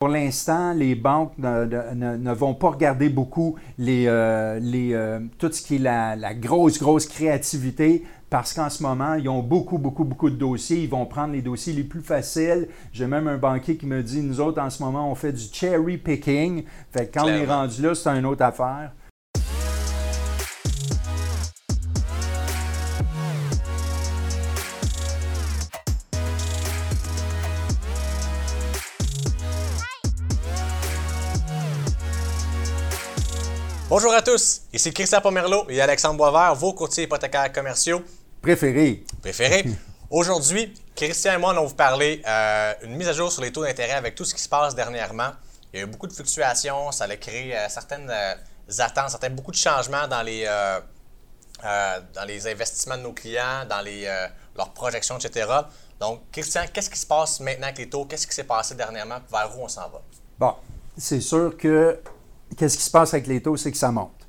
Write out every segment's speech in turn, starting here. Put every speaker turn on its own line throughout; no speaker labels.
Pour l'instant, les banques ne, vont pas regarder beaucoup les, euh, les, euh, tout ce qui est la, la grosse, grosse créativité parce qu'en ce moment, ils ont beaucoup, beaucoup, beaucoup de dossiers. Ils vont prendre les dossiers les plus faciles. J'ai même un banquier qui me dit, nous autres, en ce moment, on fait du cherry picking. Fait que quand on est rendu là, c'est une autre affaire.
Bonjour à tous, ici Christian Pomerleau et Alexandre Boisvert, vos courtiers hypothécaires commerciaux.
Préférés.
Préférés. Aujourd'hui, Christian et moi allons vous parler euh, une mise à jour sur les taux d'intérêt avec tout ce qui se passe dernièrement. Il y a eu beaucoup de fluctuations, ça a créé euh, certaines euh, attentes, certains, beaucoup de changements dans les, dans les investissements de nos clients, dans les, leurs projections, etc. Donc, Christian, qu'est-ce qui se passe maintenant avec les taux? Qu'est-ce qui s'est passé dernièrement? Vers où on s'en va?
Bon, c'est sûr que qu'est-ce qui se passe avec les taux, c'est que ça monte.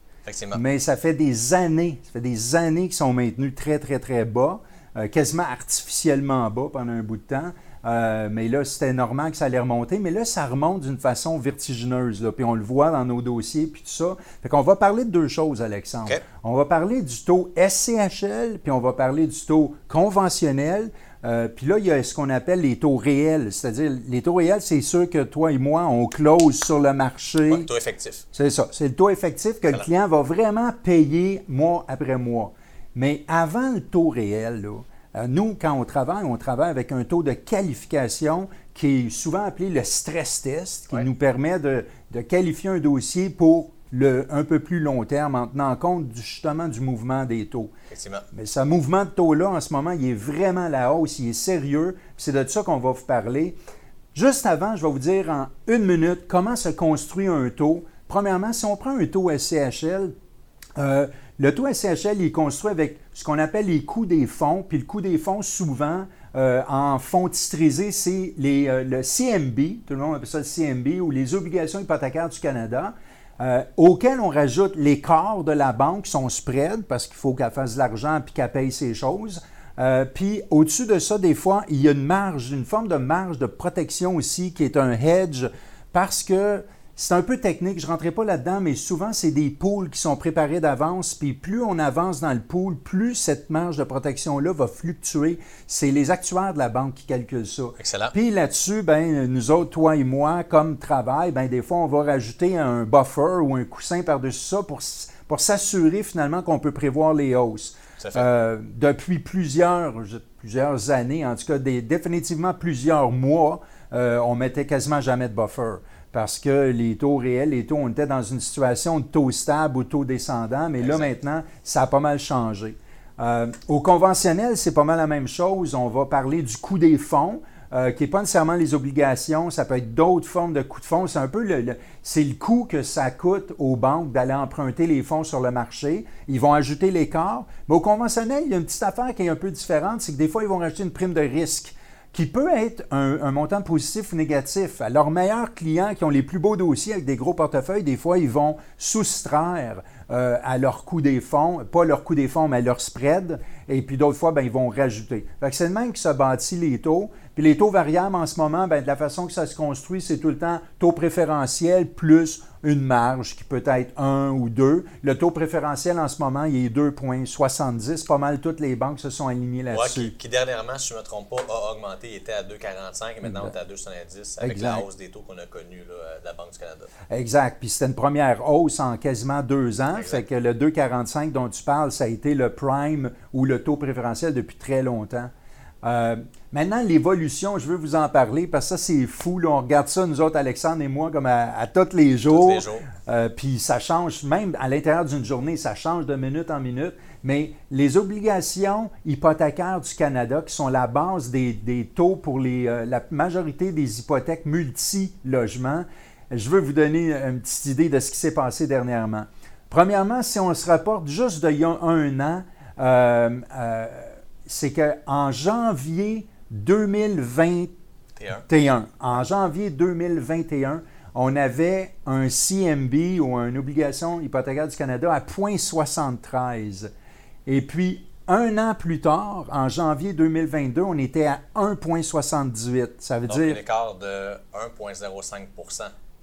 Mais ça fait des années, ça fait des années qu'ils sont maintenus très, très, très bas, euh, quasiment artificiellement bas pendant un bout de temps. Euh, mais là, c'était normal que ça allait remonter. Mais là, ça remonte d'une façon vertigineuse. Là, puis on le voit dans nos dossiers, puis tout ça. Fait qu'on va parler de deux choses, Alexandre. On va parler du taux SCHL, puis on va parler du taux conventionnel. Euh, puis là, il y a ce qu'on appelle les taux réels. C'est-à-dire, les taux réels, c'est ceux que toi et moi, on close sur le marché.
le taux effectif.
C'est ça. C'est le taux effectif que le client va vraiment payer mois après mois. Mais avant le taux réel, euh, nous, quand on travaille, on travaille avec un taux de qualification qui est souvent appelé le stress test, qui nous permet de, de qualifier un dossier pour le un peu plus long terme en tenant compte justement du mouvement des taux. Mais ce mouvement de taux-là, en ce moment, il est vraiment à la hausse, il est sérieux. C'est de ça qu'on va vous parler. Juste avant, je vais vous dire en une minute comment se construit un taux. Premièrement, si on prend un taux SCHL, euh, le taux SCHL est construit avec ce qu'on appelle les coûts des fonds. Puis le coût des fonds, souvent, euh, en fonds titrisés, c'est euh, le CMB, tout le monde appelle ça le CMB, ou les obligations hypothécaires du Canada. Euh, auquel on rajoute l'écart de la banque, son spread, parce qu'il faut qu'elle fasse de l'argent puis qu'elle paye ses choses. Puis au-dessus de ça, des fois, il y a une marge, une forme de marge de protection aussi qui est un hedge parce que c'est un peu technique, je ne rentrerai pas là-dedans, mais souvent, c'est des pools qui sont préparés d'avance, puis plus on avance dans le pool, plus cette marge de protection-là va fluctuer. C'est les actuaires de la banque qui calculent ça.
Excellent.
Puis là-dessus, ben, nous autres, toi et moi, comme travail, ben, des fois, on va rajouter un buffer ou un coussin par-dessus ça pour, pour s'assurer finalement qu'on peut prévoir les hausses. Euh, depuis plusieurs, plusieurs années, en tout cas définitivement plusieurs mois, euh, on mettait quasiment jamais de buffer parce que les taux réels, les taux, on était dans une situation de taux stable ou taux descendant, mais là maintenant, ça a pas mal changé. Euh, au conventionnel, c'est pas mal la même chose. On va parler du coût des fonds. Euh, qui n'est pas nécessairement les obligations, ça peut être d'autres formes de coûts de fonds. C'est un peu le, c'est le coût que ça coûte aux banques d'aller emprunter les fonds sur le marché. Ils vont ajouter l'écart. Mais au conventionnel, il y a une petite affaire qui est un peu différente, c'est que des fois, ils vont rajouter une prime de risque qui peut être un, montant positif ou négatif. À leurs meilleurs clients qui ont les plus beaux dossiers avec des gros portefeuilles, des fois, ils vont soustraire euh, à leur coût des fonds, pas leur coût des fonds, mais à leur spread, et puis d'autres fois, ben, ils vont rajouter. C'est le même qui se bâtit les taux. Puis les taux variables en ce moment, ben, de la façon que ça se construit, c'est tout le temps taux préférentiel plus une marge qui peut être 1 ou 2. Le taux préférentiel en ce moment, il est 2,70. Pas mal toutes les banques se sont alignées là-dessus.
qui, dernièrement, si je ne me trompe pas, a augmenté. Il était à 2,45 et maintenant on est à 2,70 avec la hausse des taux qu'on a connue de la Banque du Canada.
Exact. Puis c'était une première hausse en quasiment deux ans. Fait que le 2,45 dont tu parles, ça a été le prime ou le taux préférentiel depuis très longtemps. Euh, maintenant, l'évolution, je veux vous en parler parce que ça, c'est fou. On regarde ça, nous autres, Alexandre et moi, comme à, tous les jours.
Tous les jours.
Euh, puis ça change, même à l'intérieur d'une journée, ça change de minute en minute. Mais les obligations hypothécaires du Canada, qui sont la base des, taux pour les, euh, la majorité des hypothèques multi-logements, je veux vous donner une petite idée de ce qui s'est passé dernièrement. Premièrement, si on se rapporte juste d'il y a un an, c'est qu'en janvier 2021, en janvier 2021, on avait un CMB ou une obligation hypothécaire du Canada à 0,73. Et puis, Un an plus tard, en janvier 2022, on était à 1,78. Ça veut
Donc,
dire.
un écart de 1,05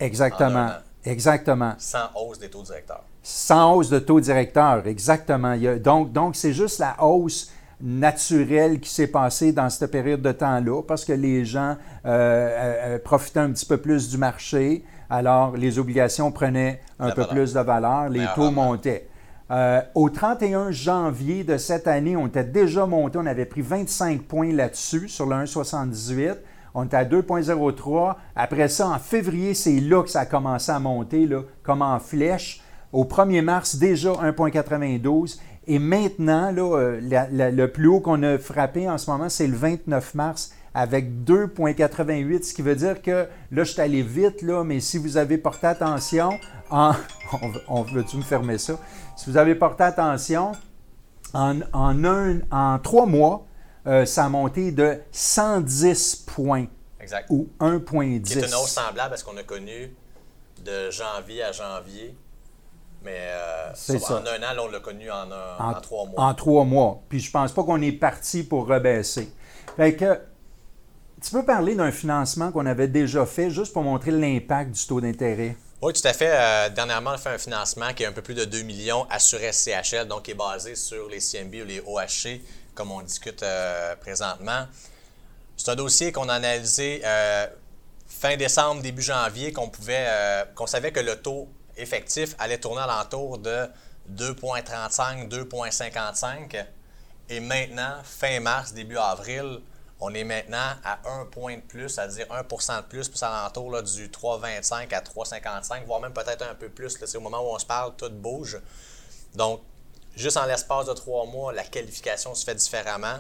Exactement. Exactement.
Sans hausse des taux directeurs.
Sans hausse de taux directeur, exactement. Donc, donc c'est juste la hausse naturelle qui s'est passée dans cette période de temps-là parce que les gens euh, euh, euh, profitaient un petit peu plus du marché. Alors, les obligations prenaient un
La
peu
valeur.
plus de valeur, les taux montaient. Euh, au 31 janvier de cette année, on était déjà monté, on avait pris 25 points là-dessus sur le 1,78. On était à 2,03. Après ça, en février, c'est là que ça a commencé à monter, là, comme en flèche. Au 1er mars, déjà 1,92. Et maintenant, là, euh, la- la- le plus haut qu'on a frappé en ce moment, c'est le 29 mars avec 2,88, ce qui veut dire que là, je suis allé vite, là, mais si vous avez porté attention, en, on, on veut-tu me fermer ça? Si vous avez porté attention, en, en, un- en trois mois, euh, ça a monté de 110 points
Exact.
ou 1,10.
Qui est une hausse semblable à ce qu'on a connu de janvier à janvier. Mais euh,
ça.
en un an, là, on l'a connu en, un- en trois mois.
En trois mois. Puis je pense pas qu'on est parti pour rebaisser. Fait que, tu peux parler d'un financement qu'on avait déjà fait juste pour montrer l'impact du taux d'intérêt?
Oui, tout à fait. Euh, dernièrement, on a fait un financement qui est un peu plus de 2 millions assuré SCHL, donc qui est basé sur les CMB ou les OHC, comme on discute euh, présentement. C'est un dossier qu'on a analysé fin décembre, début janvier, qu'on pouvait, qu'on savait que le taux effectif allait tourner alentour de 2,35, 2,55. Et maintenant, fin mars, début avril, on est maintenant à un point de plus, c'est-à-dire 1% de plus, plus alentour du 3,25 à 3,55, voire même peut-être un peu plus. C'est au moment où on se parle, tout bouge. Donc, juste en l'espace de trois mois, la qualification se fait différemment.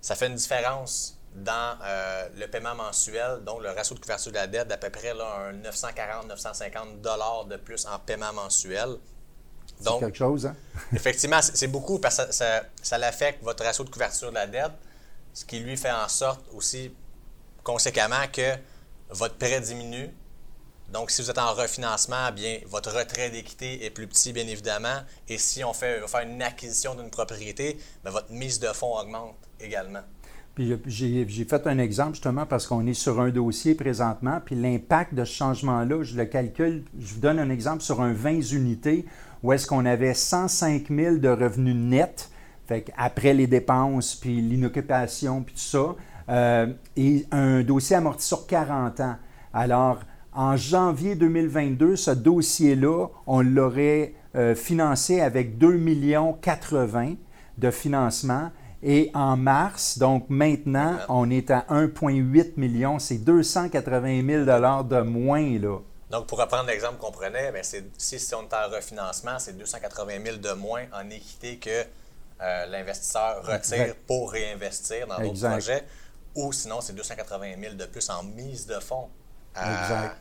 Ça fait une différence dans euh, le paiement mensuel, donc le ratio de couverture de la dette d'à peu près là, un 940-950 dollars de plus en paiement mensuel.
C'est
Donc,
quelque chose, hein?
Effectivement, c'est beaucoup parce que ça, ça, ça l'affecte votre ratio de couverture de la dette, ce qui lui fait en sorte aussi, conséquemment, que votre prêt diminue. Donc, si vous êtes en refinancement, bien, votre retrait d'équité est plus petit, bien évidemment. Et si on fait, on faire une acquisition d'une propriété, bien, votre mise de fonds augmente également.
Puis j'ai j'ai fait un exemple justement parce qu'on est sur un dossier présentement, puis l'impact de ce changement-là, je le calcule, je vous donne un exemple sur un 20 unités où est-ce qu'on avait 105 000 de revenus nets, fait après les dépenses, puis l'inoccupation, puis tout ça, euh, et un dossier amorti sur 40 ans. Alors, en janvier 2022, ce dossier-là, on l'aurait euh, financé avec 2 millions 80 de financement. Et en mars, donc maintenant, on est à 1,8 million. C'est 280 000 de moins, là.
Donc, pour reprendre l'exemple qu'on prenait, bien, c'est- si, si on est en refinancement, c'est 280 000 de moins en équité que euh, l'investisseur retire pour réinvestir dans d'autres
Exact.
projets. Ou sinon, c'est 280 000 de plus en mise de fonds à,
Exact.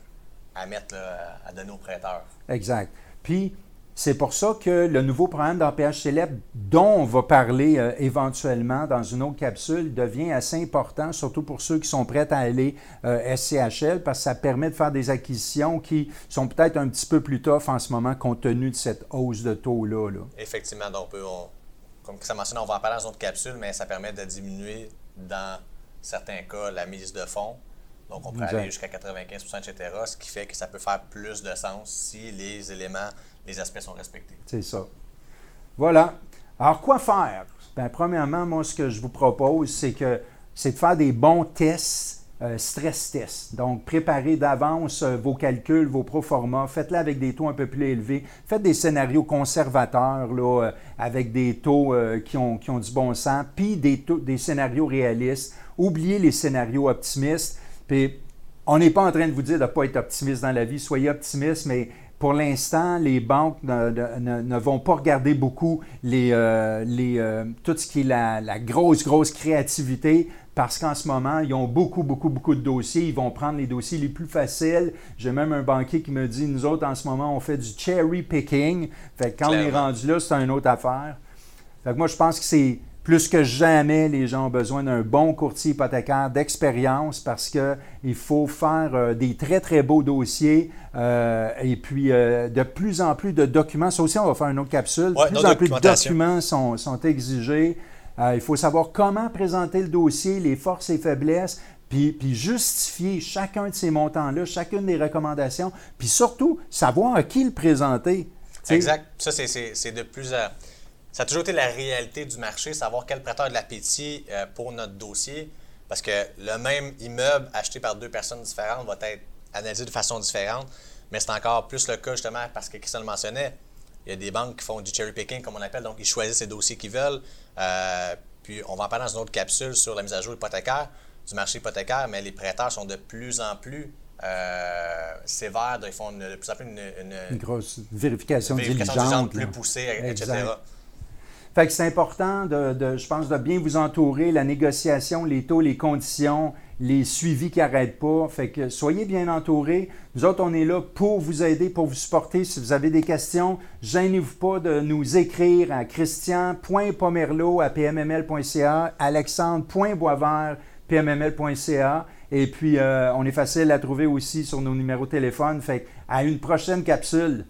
à mettre là, à donner aux prêteurs.
Exact. Puis, c'est pour ça que le nouveau programme d'APH Célèbre, dont on va parler euh, éventuellement dans une autre capsule, devient assez important, surtout pour ceux qui sont prêts à aller euh, SCHL, parce que ça permet de faire des acquisitions qui sont peut-être un petit peu plus tough en ce moment compte tenu de cette hausse de taux-là. là.
Effectivement, donc, on peut- on- comme ça mentionne, on va en parler dans une autre capsule, mais ça permet de diminuer, dans certains cas, la mise de fonds. Donc, on peut
Exact.
aller jusqu'à 95% etc., ce qui fait que ça peut faire plus de sens si les éléments, les aspects sont respectés.
C'est ça. Voilà. Alors, quoi faire? Ben, premièrement, moi, ce que je vous propose, c'est que c'est de faire des bons tests, euh, stress tests. Donc, préparez d'avance euh, vos calculs, vos proformas. Faites-le avec des taux un peu plus élevés. Faites des scénarios conservateurs, là, euh, avec des taux qui, ont, qui ont du bon sens, puis des, taux- des scénarios réalistes. Oubliez les scénarios optimistes. Puis, on n'est pas en train de vous dire de ne pas être optimiste dans la vie. Soyez optimiste, mais pour l'instant, les banques ne, ne- ne- ne vont pas regarder beaucoup les, euh, les, euh, tout ce qui est la, la grosse, grosse créativité parce qu'en ce moment, ils ont beaucoup, beaucoup, beaucoup de dossiers. Ils vont prendre les dossiers les plus faciles. J'ai même un banquier qui me dit, nous autres, en ce moment, on fait du cherry picking. Fait que quand on est rendu là, c'est une autre affaire. Fait que moi, je pense que c'est plus que jamais, les gens ont besoin d'un bon courtier hypothécaire d'expérience parce qu'il faut faire euh, des très, très beaux dossiers euh, et puis euh, de plus en plus de documents. Ça aussi, on va faire une autre capsule.
Ouais,
de plus en plus de documents sont, sont exigés. Euh, il faut savoir comment présenter le dossier, les forces et faiblesses, puis, puis, justifier chacun de ces montants-là, chacune des recommandations, puis surtout savoir à qui le présenter.
Exact. Ça, c'est de plus à... Ça a toujours été la réalité du marché, savoir quel prêteur de l'appétit euh, pour notre dossier, parce que le même immeuble acheté par deux personnes différentes va être analysé de façon différente, mais c'est encore plus le cas justement parce que Christian le mentionnait, il y a des banques qui font du cherry picking, comme on appelle, donc ils choisissent les dossiers qu'ils veulent. Euh, puis on va en parler dans une autre capsule sur la mise à jour hypothécaire, du marché hypothécaire, mais les prêteurs sont de plus en plus euh, sévères. Ils font de plus en plus
une, grosse vérification, diligente,
plus poussée, etc.
Fait que c'est important, de, je pense, de bien vous entourer, la négociation, les taux, les conditions, les suivis qui n'arrêtent pas. Fait que soyez bien entourés. Nous autres, on est là pour vous aider, pour vous supporter. Si vous avez des questions, gênez-vous pas de nous écrire à christian.pomerlo à pmml.ca, alexandre.boisvert, pmml.ca. Et puis, euh, on est facile à trouver aussi sur nos numéros de téléphone. Fait à une prochaine capsule.